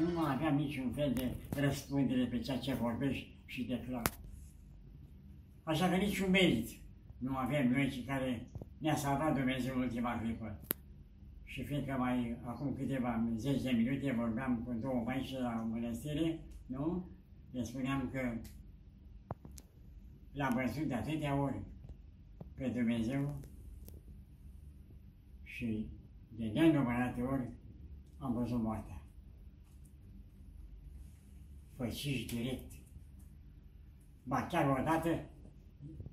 nu mai aveam niciun fel de răspundere pe ceea ce vorbești și declar. Așa că niciun merit nu avem noi cei care ne-a salvat Dumnezeu în ultima clipă. Și fiindcă mai acum câteva zeci de minute vorbeam cu două maici la mănăstire, nu? Le spuneam că l-am văzut de atâtea ori pe Dumnezeu și de nenumărate ori am văzut moartea. Făciși direct. Ba chiar odată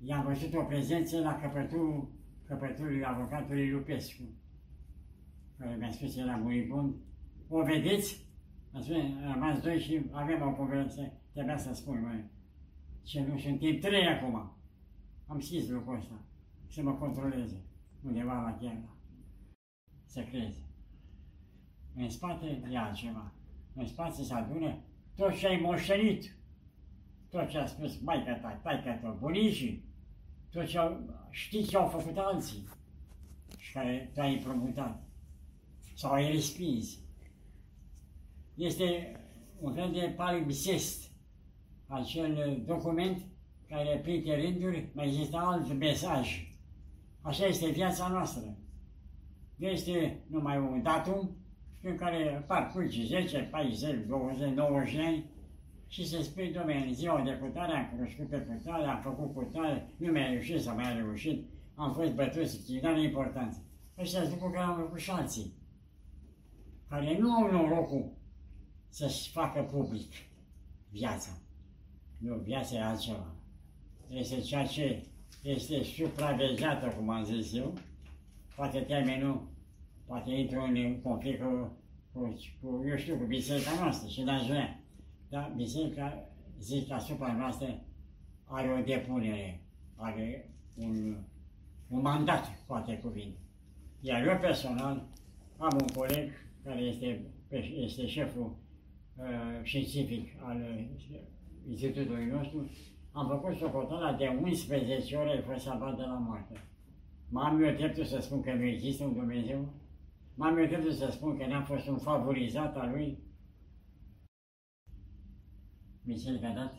i-am văzut o prezență la căpătul, căpătul avocatului Lupescu, care mi-a spus că era muribund. O vedeți? Am spus, am rămas doi și avem o conversație. Trebuia să spun, măi, ce nu suntem trei acum. Am scris lucrul ăsta, să mă controleze undeva la gheara. Să crezi. În spate e altceva. În spate se adună tot ce ai moștenit. Tot ce a spus maica ta, taica ta, bunicii. Tot ce au, știi ce au făcut alții și care tu ai împrumutat sau ai respins. Este un fel de palimpsest, acel document care printre rânduri mai există alt mesaj. Așa este viața noastră. Este numai un datum în care parcurge 10, 40, 20, 90 ani și se spune, domnule, în ziua de putare am cunoscut pe putare, am făcut putare, nu mi-a reușit sau mi-a reușit, am fost bătut, și dar nu importanță. Ăștia sunt lucruri care au făcut și alții, care nu au norocul să-și facă public viața. Nu, viața e altceva. Este ceea ce este supravegheată, cum am zis eu, poate termenul poate intru în conflict cu, cu, cu, eu știu, cu biserica noastră și n-aș vrea. Dar biserica, zic, asupra noastră are o depunere, are un, un mandat, poate cuvinte. Iar eu personal am un coleg care este, este șeful uh, științific al uh, institutului nostru, am făcut socoteala de 11 ore, a fost salvat de la moarte. M-am eu dreptul să spun că nu există un Dumnezeu? M-am gândit să spun că n-am fost un favorizat al lui. Biserica dat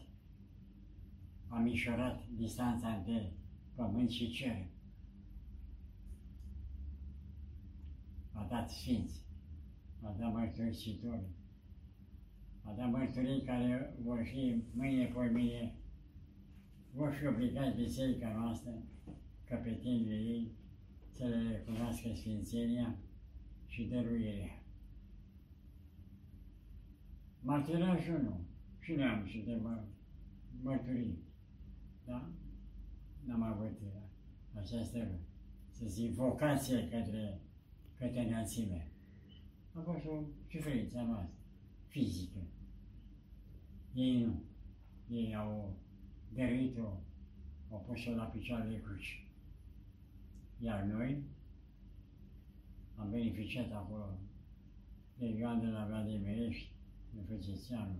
a mișorat distanța între pământ și cer. A dat sfinți, a dat mărturisitori, a dat mărturii care vor fi mâine pe mâine, vor fi obligați biserica noastră, căpetenile ei, să le recunoască Sfințenia, și dăruirea. Martirajul nu. Și noi am și de mă, mărturii. Da? N-am avut această, să zic, vocație către, către înălțime. A fost o suferință noastră, fizică. Ei nu. Ei au dăruit-o, au pus-o la picioarele cruci. Iar noi, am beneficiat acolo de Ioan de la Vladimirești, de Făcețeanu,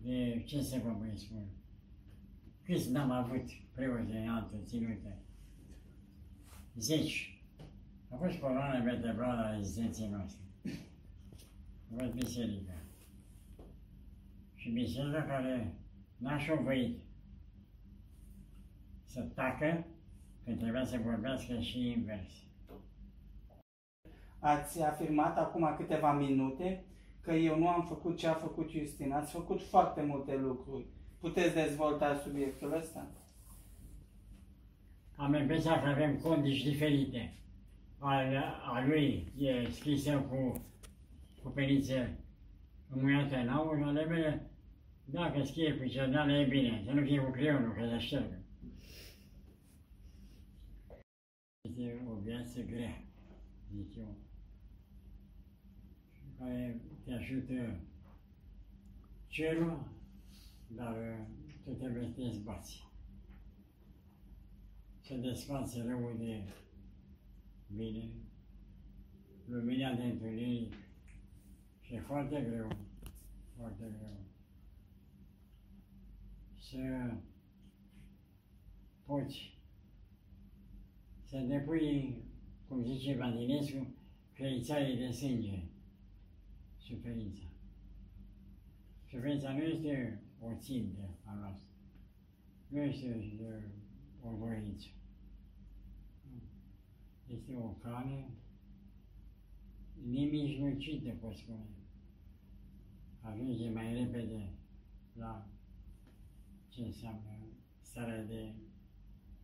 de ce să vă mai spun, câți n-am avut preoți de altă ținută, zeci. A fost coloana vertebrală a rezistenței noastre. A fost biserica. Și biserica care n-a șovăit să tacă, când trebuia să vorbească și invers ați afirmat acum câteva minute că eu nu am făcut ce a făcut Justin. Ați făcut foarte multe lucruri. Puteți dezvolta subiectul ăsta? Am impresia că avem condiții diferite. Al, a lui e scrisă cu, cu peniță înmuiată în aur, ale mele, dacă scrie cu cerneală e bine, să nu fie cu creionul, că se ștergă. Este o viață grea, zic eu care te ajută cerul, dar uh, tu trebuie să te dezbați. Să desfați răul de bine, lumina de întuneric și e foarte greu, foarte greu. Să poți să depui, cum zice Vandinescu, creițarii de sânge suferința. Suferința nu este o țintă a noastră. Nu este uh, o voință. Este o cale nemijlocită, pot spune. Ajunge mai repede la ce înseamnă starea de,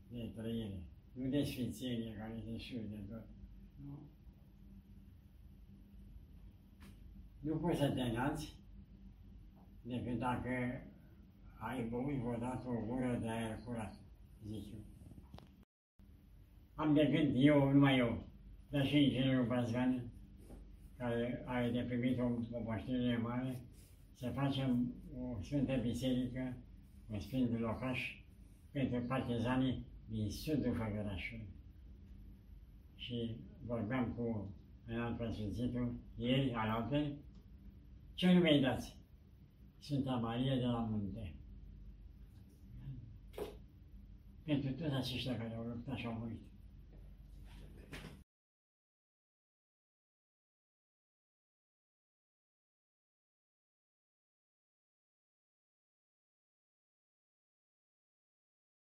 de trăire. Nu de sfințenie care este sus de tot. Nu? Nu poți să te înalți decât dacă ai băut vreodată o gură de aer curat, zic eu. Am de gând eu, numai eu, dar și inginerul Bazgan, care are de primit o, o moștenire mare, să facem o Sfântă Biserică, un Sfânt Locaș, pentru partizanii din sudul Făgărașului. Și vorbeam cu înalt preasfințitul ieri, alaltă, ce nu mi-ai dați? Sfânta Maria de la Munte. Pentru toți aceștia care au luptat și au murit.